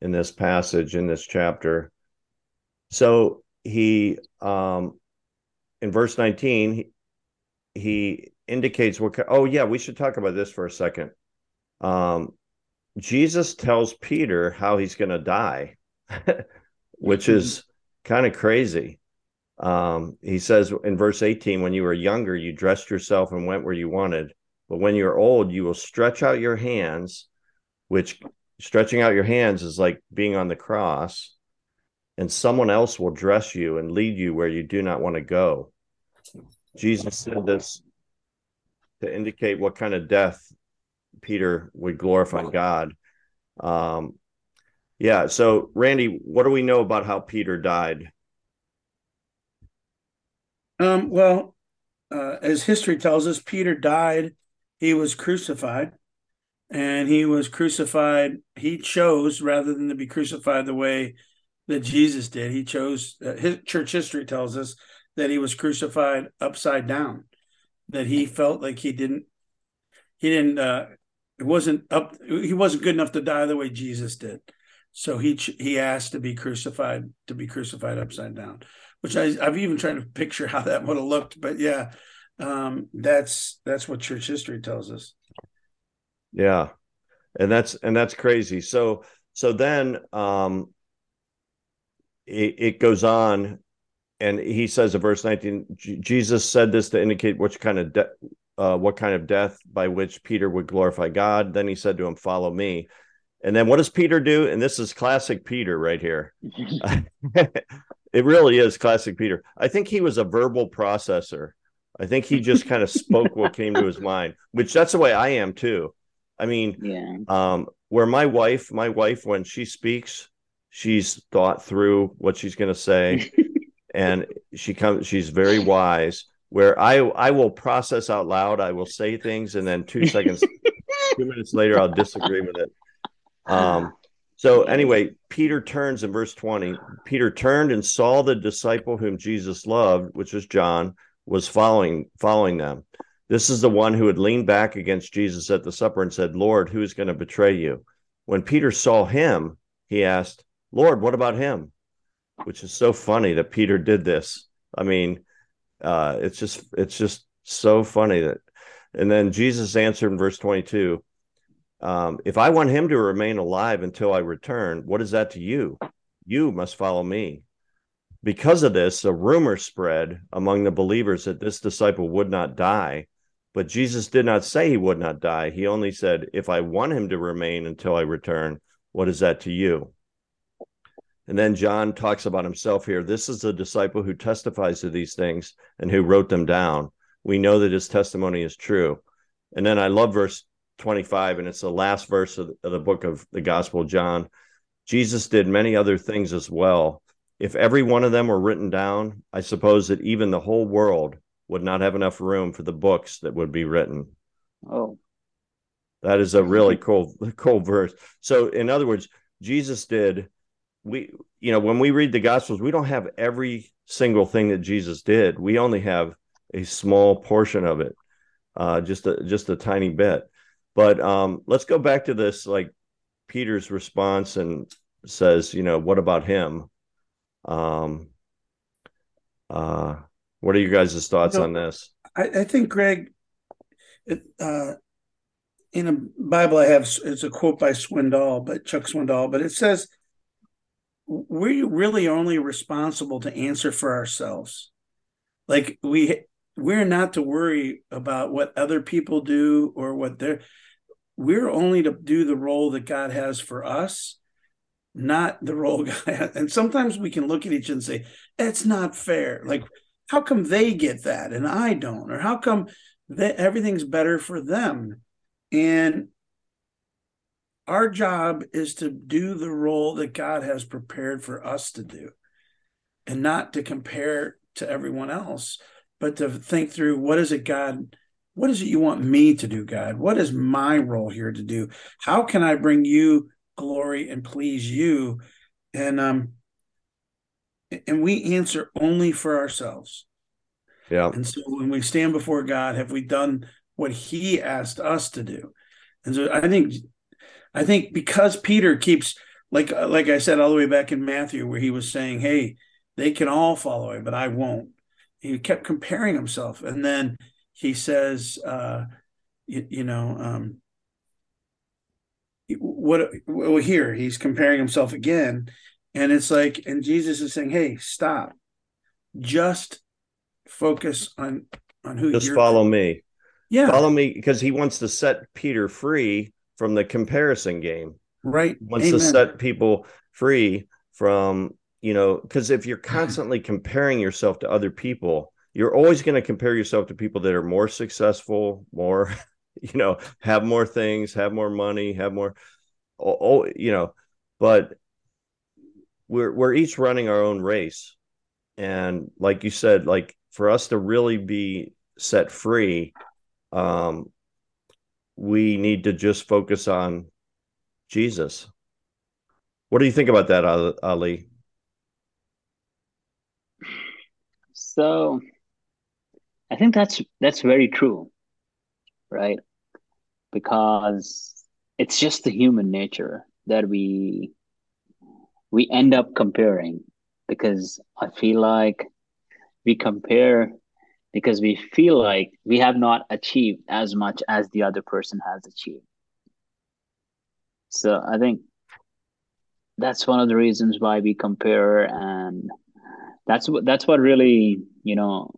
in this passage in this chapter. So he um in verse 19 he, he indicates what oh yeah we should talk about this for a second um jesus tells peter how he's going to die which is kind of crazy um he says in verse 18 when you were younger you dressed yourself and went where you wanted but when you're old you will stretch out your hands which stretching out your hands is like being on the cross and someone else will dress you and lead you where you do not want to go Jesus said this to indicate what kind of death Peter would glorify God. Um, yeah. So, Randy, what do we know about how Peter died? Um, well, uh, as history tells us, Peter died. He was crucified, and he was crucified. He chose rather than to be crucified the way that Jesus did. He chose. Uh, his church history tells us that he was crucified upside down, that he felt like he didn't, he didn't, uh, it wasn't up, he wasn't good enough to die the way Jesus did. So he he asked to be crucified, to be crucified upside down, which I, I've even tried to picture how that would have looked. But yeah, um, that's that's what church history tells us. Yeah, and that's and that's crazy. So so then um, it, it goes on and he says in verse 19 jesus said this to indicate which kind of de- uh, what kind of death by which peter would glorify god. Then he said to him follow me. And then what does peter do? And this is classic peter right here. It really is classic peter. I think he was a verbal processor i think he just kind of spoke what came to his mind which that's the way i am too. I mean yeah. um, where my wife my wife when she speaks she's thought through what she's going to say and she comes she's very wise. Where i i will process out loud i will say things and then two seconds two minutes later i'll disagree with it. Um so anyway peter turns in verse 20 peter turned and saw the disciple whom jesus loved which was john was following following them this is the one who had leaned back against jesus at the supper and said lord who is going to betray you when peter saw him he asked lord what about him which is so funny that Peter did this. I mean, uh, it's just it's just so funny that. And then Jesus answered in verse 22, um, if I want him to remain alive until I return, what is that to you? You must follow me. Because of this, a rumor spread among the believers that this disciple would not die. But Jesus did not say he would not die. He only said, If I want him to remain until I return, what is that to you? And then John talks about himself here. This is the disciple who testifies to these things and who wrote them down. We know that his testimony is true. And then I love verse 25, and it's the last verse of the, book of the Gospel of John. Jesus did many other things as well, if every one of them were written down, I suppose that even the whole world would not have enough room for the books that would be written. Oh, that is a really cool, cool verse. So, in other words, Jesus did. We, you know, when we read the Gospels, we don't have every single thing that Jesus did. We only have a small portion of it, uh, just a just a tiny bit. But um, let's go back to this, like Peter's response, and says, you know, what about him? Um, uh, what are you guys' thoughts on this? I, I think, Greg, it, uh, in a Bible I have, it's a quote by Swindoll, but Chuck Swindoll, but it says, we're really only responsible to answer for ourselves. Like we, we're not to worry about what other people do or what they're, we're only to do the role that God has for us not the role guy. And sometimes we can look at each and say, "It's not fair." Like, how come they get that and I don't? Or how come that everything's better for them? And our job is to do the role that God has prepared for us to do, and not to compare to everyone else, but to think through what is it, God. What is it you want me to do, God? What is my role here to do? How can I bring you glory and please you. And um and we answer only for ourselves. Yeah. And so when we stand before god have we done what he asked us to do? And so i think i think because peter keeps like like i said all the way back in matthew where he was saying hey they can all follow me but i won't. He kept comparing himself. And then he says uh you, you know um what well here he's comparing himself again and it's like and jesus is saying hey stop. Just focus on on who just follow me. Yeah. Follow me because he wants to set peter free from the comparison game. Right. He wants Amen. to set people free from you know because if you're constantly comparing yourself to other people you're always going to compare yourself to people that are more successful more you know have more things have more money have more oh, oh you know but we're we're each running our own race. And like you said like for us to really be set free um we need to just focus on jesus. What do you think about that ali? So i think that's that's very true right? Because it's just the human nature that we we end up comparing because I feel like we compare because we feel like we have not achieved as much as the other person has achieved. So I think that's one of the reasons why we compare and that's what that's what really, you know,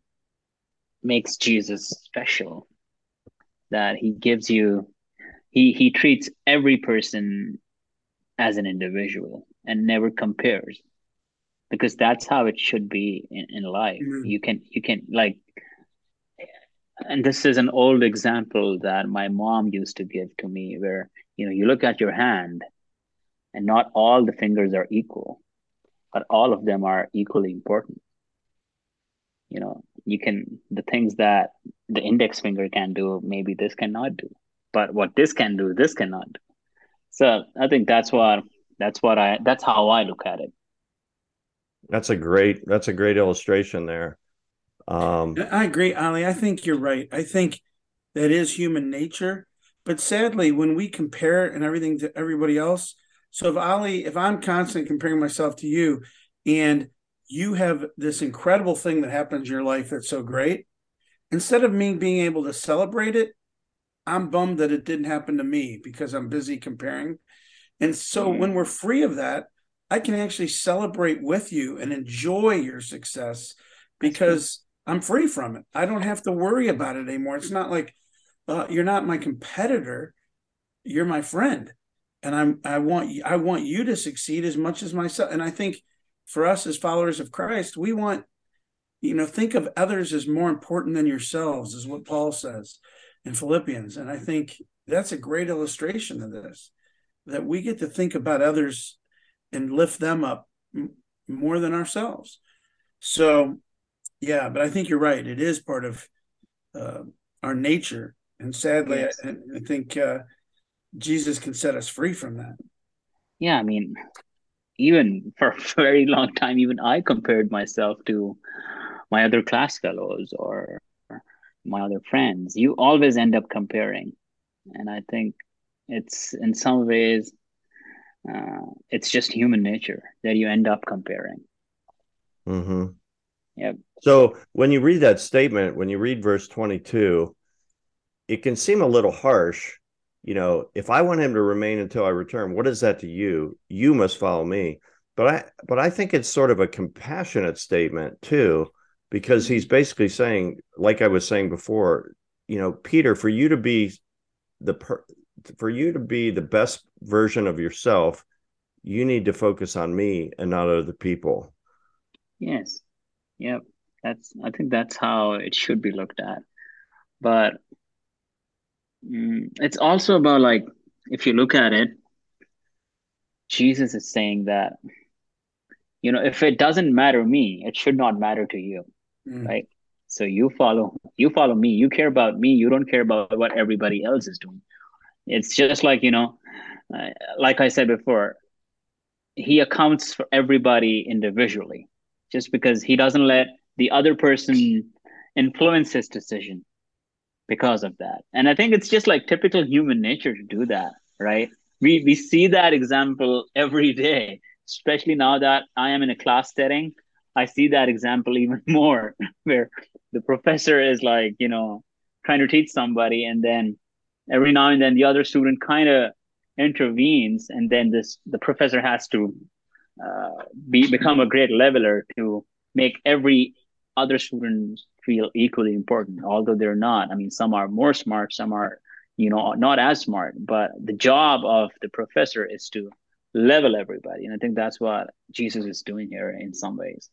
makes Jesus special that he gives you he he treats every person as an individual and never compares because that's how it should be in, in life. Mm-hmm. you can you can like and this is an old example that my mom used to give to me where you know you look at your hand and not all the fingers are equal but all of them are equally important. You know you can the things that the index finger can do maybe this cannot do but what this can do this cannot do. So i think that's what that's what i that's how i look at it. That's a great that's a great illustration there. Um i agree ali. I think you're right. I think that is human nature. But sadly when we compare and everything to everybody else so if ali if i'm constantly comparing myself to you and you have this incredible thing that happens in your life that's so great. Instead of me being able to celebrate it, I'm bummed that it didn't happen to me because I'm busy comparing. And so mm-hmm. when we're free of that, I can actually celebrate with you and enjoy your success because I'm free from it. I don't have to worry about it anymore. It's not like uh, you're not my competitor, you're my friend. And I'm I want I want you to succeed as much as myself. And I think for us as followers of Christ, we want, you know, think of others as more important than yourselves, is what Paul says in Philippians. And I think that's a great illustration of this that we get to think about others and lift them up more than ourselves. So, yeah, but I think you're right. It is part of uh, our nature, and sadly, yes. I, I, think uh, Jesus can set us free from that. Yeah, I mean, even for a very long time, even I compared myself to my other class fellows or my other friends. You always end up comparing, and I think it's in some ways uh, it's just human nature that you end up comparing. Mm-hmm. Yep. So when you read that statement, when you read verse 22, it can seem a little harsh. You know, if I want him to remain until I return, what is that to you? You must follow me. But I but I think it's sort of a compassionate statement too, because he's basically saying, like I was saying before, you know, Peter, for you to be the per, for you to be the best version of yourself, you need to focus on me and not other people. Yes. Yep. That's I think that's how it should be looked at. But mm, it's also about like if you look at it, Jesus is saying that you know if it doesn't matter me, it should not matter to you. Mm. Right? So you follow you follow me. You care about me. You don't care about what everybody else is doing. It's just like, you know, uh, like I said before, he accounts for everybody individually just because he doesn't let the other person influence his decision because of that. And I think it's just like typical human nature to do that, right? We we see that example every day, especially now that I am in a class setting. I see that example even more where the professor is like, you know, trying to teach somebody and then every now and then the other student kind of intervenes and then this the professor has to uh, be become a great leveler to make every other student feel equally important although they're not. I mean some are more smart some are you know not as smart but the job of the professor is to level everybody and i think that's what jesus is doing here in some ways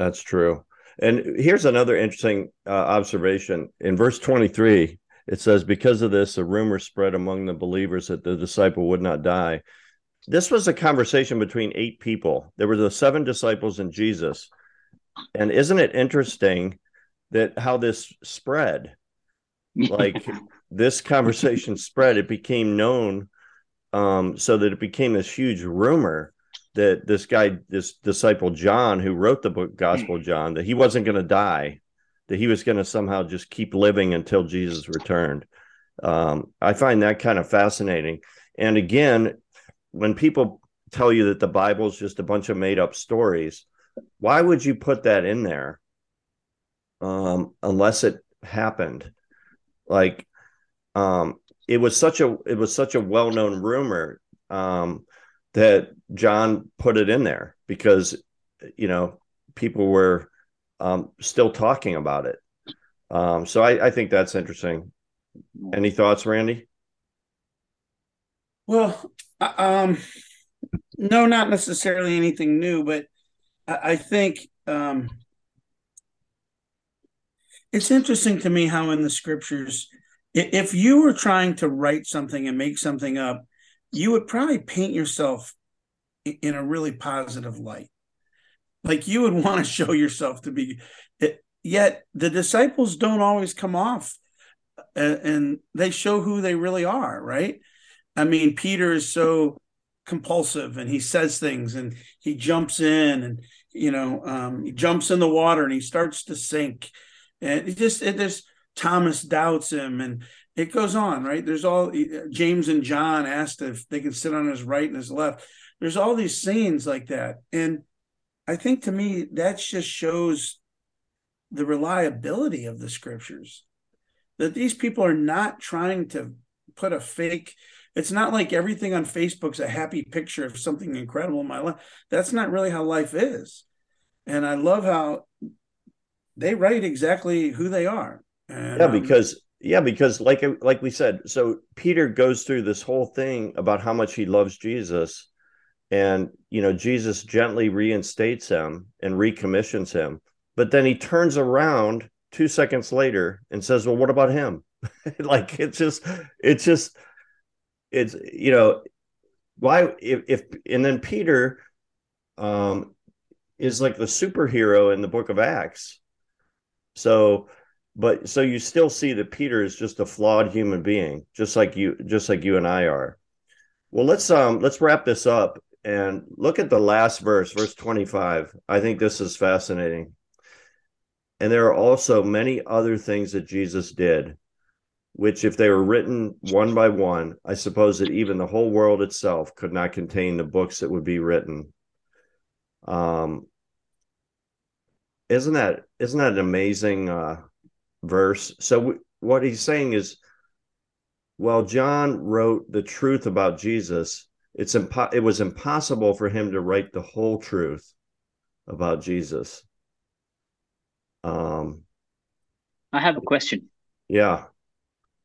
that's true and here's another interesting uh, observation in verse 23 it says, Because of this, a rumor spread among the believers that the disciple would not die. This was a conversation between eight people. There were the seven disciples and Jesus. And isn't it interesting that how this spread? Like this conversation spread, it became known um, so that it became this huge rumor that this guy, this disciple John, who wrote the book Gospel John, that he wasn't going to die that he was going to somehow just keep living until Jesus returned. Um, I find that kind of fascinating. And again, when people tell you that the Bible is just a bunch of made up stories, why would you put that in there um, unless it happened? Like, um, it was such a it was such a well known rumor um, that John put it in there because you know people were um, still talking about it. Um, so I, I think that's interesting. Any thoughts, Randy? Well, um, no, not necessarily anything new, but I, I think um, it's interesting to me how in the scriptures, if you were trying to write something and make something up, you would probably paint yourself in a really positive light. Like you would want to show yourself to be, yet the disciples don't always come off and they show who they really are, right? I mean, Peter is so compulsive and he says things and he jumps in and you know um, he jumps in the water and he starts to sink and it just it just Thomas doubts him and it goes on right there's all James and John asked if they could sit on his right and his left there's all these scenes like that and I think to me that just shows the reliability of the scriptures. That these people are not trying to put a fake. It's not like everything on Facebook's a happy picture of something incredible in my life. That's not really how life is. And I love how they write exactly who they are. And, yeah, um, because yeah, because like like we said, so Peter goes through this whole thing about how much he loves Jesus and you know jesus gently reinstates him and recommissions him but then he turns around two seconds later and says well what about him like it's just it's just it's you know why if, if and then peter um, is like the superhero in the book of Acts. So, but so you still see that Peter is just a flawed human being, just like you, just like you and I are. Well, let's um let's wrap this up and look at the last verse, verse 25. I think this is fascinating. And there are also many other things that Jesus did, which, if they were written one by one, I suppose that even the whole world itself could not contain the books that would be written. Um, isn't that isn't that an amazing uh, verse? So w- what he's saying is, well, John wrote the truth about Jesus, it's impo- it was impossible for him to write the whole truth about Jesus. Um, I have a question. Yeah.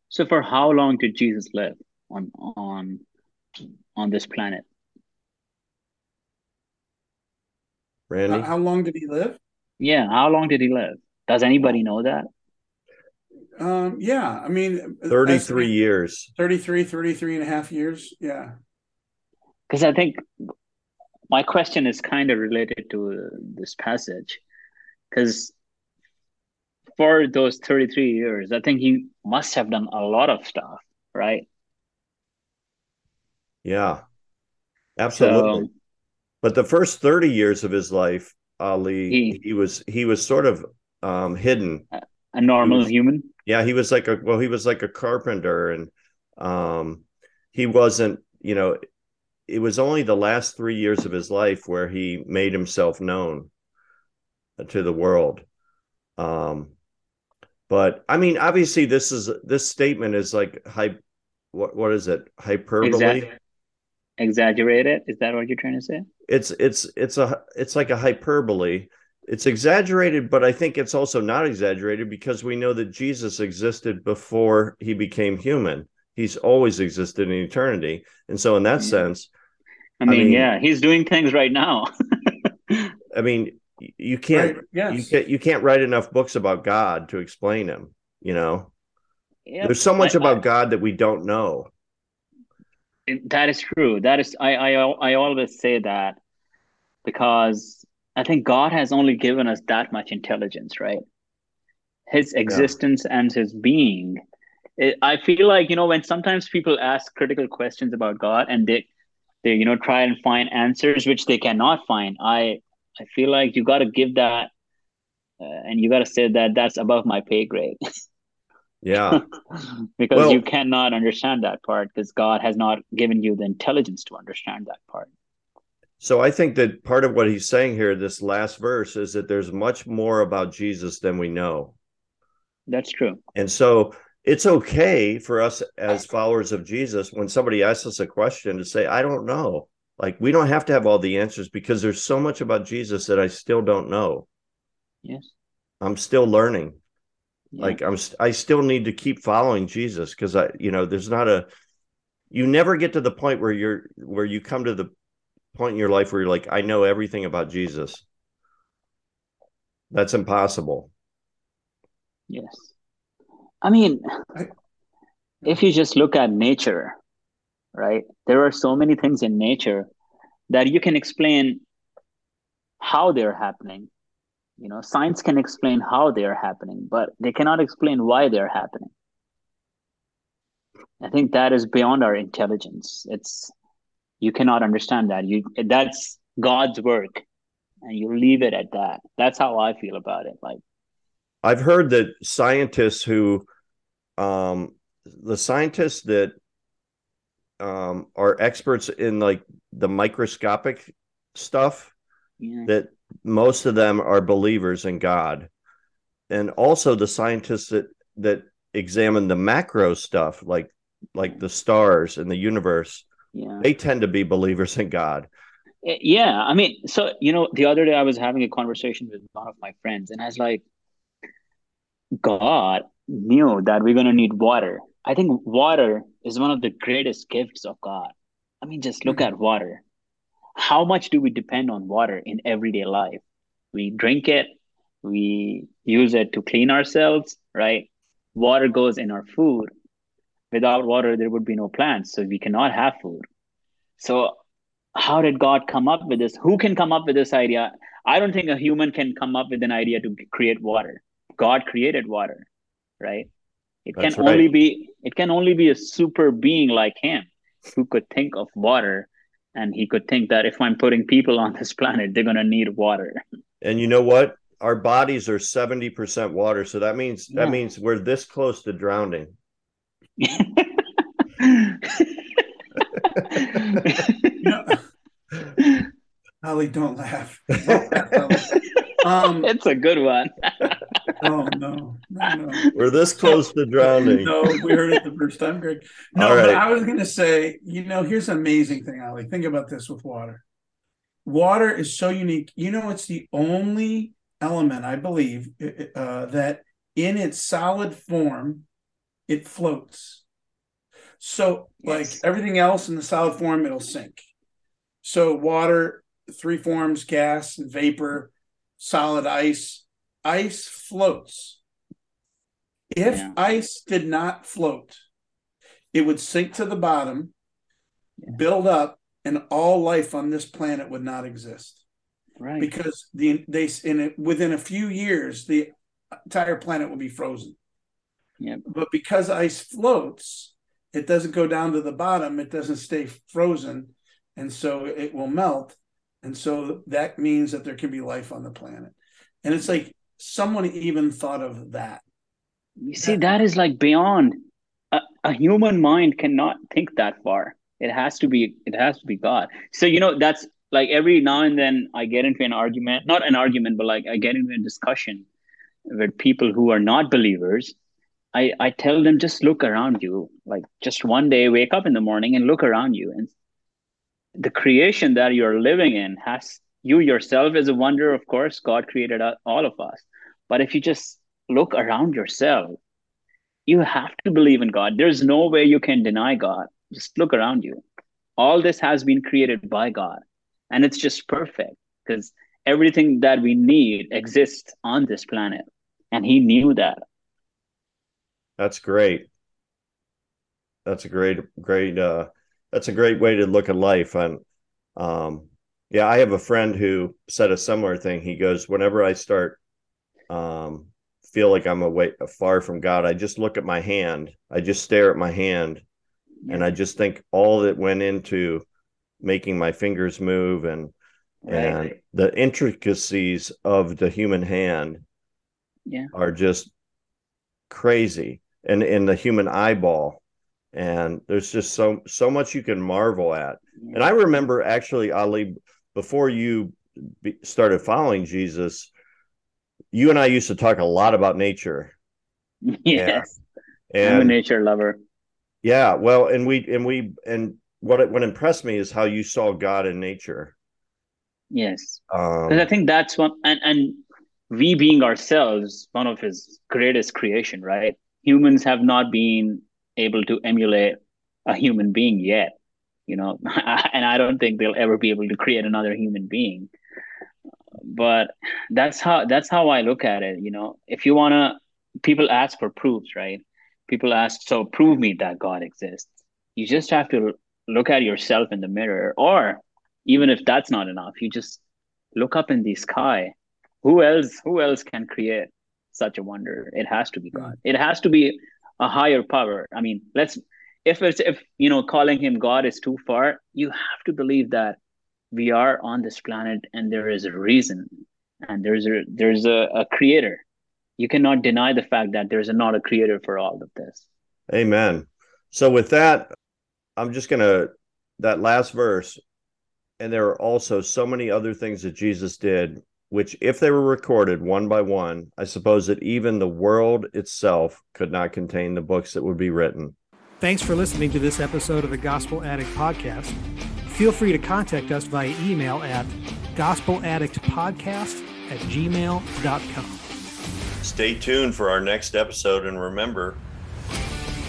So, for how long did Jesus live on on on this planet? Randy, how long did he live? Yeah, how long did he live? Does anybody know that? Um, yeah, I mean, 33 years. 33, 33 and a half years. Yeah. Because I think my question is kind of related to this passage. Because for those 33 years, I think he must have done a lot of stuff, right? Yeah, absolutely. So, but the first 30 years of his life, Ali, he, he was he was sort of um, hidden. A normal was, human. Yeah, he was like a well, he was like a carpenter, and um, he wasn't. You know, it was only the last three years of his life where he made himself known to the world. Um, but I mean, obviously, this is this statement is like hype. What what is it? Hyperbole. Exa- exaggerated. Is that what you're trying to say? it's it's it's a it's like a hyperbole it's exaggerated but i think it's also not exaggerated because we know that jesus existed before he became human he's always existed in eternity and so in that sense I mean, I mean, yeah he's doing things right now i mean you can't right. yes. you can't you can't write enough books about god to explain him you know yep. there's so much I, about I, god that we don't know that is true. That is, I, I, I always say that because I think God has only given us that much intelligence, right? His existence yeah. and his being. It, I feel like you know when sometimes people ask critical questions about God and they, they you know try and find answers which they cannot find. I, I feel like you got to give that, uh, and you got to say that that's above my pay grade. Yeah. because well, you cannot understand that part because God has not given you the intelligence to understand that part. So I think that part of what he's saying here, this last verse, is that there's much more about Jesus than we know. That's true. And so it's okay for us as followers of Jesus when somebody asks us a question to say, I don't know. Like we don't have to have all the answers because there's so much about Jesus that I still don't know. Yes. I'm still learning like i'm i still need to keep following jesus because i you know there's not a you never get to the point where you're where you come to the point in your life where you're like i know everything about jesus. That's impossible. Yes. I mean if you just look at nature right there are so many things in nature that you can explain how they're happening. You know science can explain how they are happening but they cannot explain why they're happening. I think that is beyond our intelligence. It's you cannot understand that you that's god's work and you leave it at that that's how i feel about it like i've heard that scientists who um the scientists that um are experts in like the microscopic stuff yeah. that most of them are believers in God. And also the scientists that that examine the macro stuff like like the stars and the universe, yeah. they tend to be believers in God. Yeah, I mean, so you know, the other day I was having a conversation with one of my friends, and I was like, God knew that we're gonna need water. I think water is one of the greatest gifts of God. I mean, just look mm-hmm. at water how much do we depend on water in everyday life? We drink it, we use it to clean ourselves, right? Water goes in our food. Without water, there would be no plants, so we cannot have food. So how did God come up with this? Who can come up with this idea? I don't think a human can come up with an idea to create water. God created water, right? It That's can right. only be it can only be a super being like him who could think of water and he could think that if I'm putting people on this planet, they're gonna need water. And you know what? Our bodies are 70% water. So that means Yeah. that means we're this close to drowning. You know, Holly, don't laugh. Don't laugh, Um, it's a good one. oh no, no, no. We're this close to drowning. No, we heard it the first time, Greg. No, All but. I was going to say, you know, here's an amazing thing, Ali. Think about this with water. Water is so unique. You know, it's the only element, I believe, uh, that in its solid form, it floats. So, like Yes. everything else in the solid form, it'll sink. So, water, three forms gas, and vapor, solid ice. Ice floats. If Yeah. ice did not float, it would sink to the bottom, build up, and all life on this planet would not exist Right. because the they in it, within a few years the entire planet will be frozen. Yep. But because ice floats, it doesn't go down to the bottom. It doesn't stay frozen, and so it will melt. And so that means that there can be life on the planet. And it's like someone even thought of that. You see, that is like beyond a, a human mind cannot think that far. It has to be it has to be God. So you know that's like every now and then I get into an argument, not an argument, but like I get into a discussion with people who are not believers. I, I tell them just look around you. Like just one day wake up in the morning and look around you and the creation that you're living in has you yourself is a wonder, of course. God created all of us. But if you just look around yourself, you have to believe in God. There's no way you can deny God. Just look around you. All this has been created by God, and it's just perfect because everything that we need exists on this planet, and He knew that. That's great. That's a great, great, uh, that's a great way to look at life. And, um, yeah, I have a friend who said a similar thing. He goes, whenever I start, um, feel like I'm away far from God, I just look at my hand. I just stare at my hand and I just think all that went into making my fingers move and, and the intricacies of the human hand Yeah. are just crazy and in the human eyeball and there's just so so much you can marvel at and i remember actually ali before you be, started following jesus you and i used to talk a lot about nature yes. I'm a nature lover. yeah well and we and we and what it, what impressed me is how you saw god in nature Yes. um Because I think that's one, and and we being ourselves, one of His greatest creation, right? Humans have not been able to emulate a human being yet, you know, and I don't think they'll ever be able to create another human being. But that's how that's how I look at it. You know, if you wanna, people ask for proofs, right? People ask, so prove me that God exists. You just have to look at yourself in the mirror, or even if that's not enough, you just look up in the sky. Who else? Who else can create such a wonder? It has to be hmm. God. It has to be a higher power. I mean, let's if it's if you know calling him God is too far, you have to believe that we are on this planet and there is a reason and there's a there's a, a creator. You cannot deny the fact that there's a, not a creator for all of this. Amen. So with that, I'm just gonna that last verse, and there are also so many other things that Jesus did, which if they were recorded one by one, I suppose that even the world itself could not contain the books that would be written. Thanks for listening to this episode of the Gospel Addict Podcast. Feel free to contact us via email at gospeladdictpodcast at gmail.com. Stay tuned for our next episode, and remember,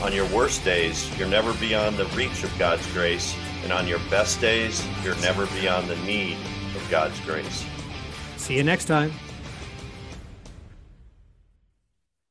on your worst days, you're never beyond the reach of God's grace, and on your best days, you're never beyond the need of God's grace. See you next time.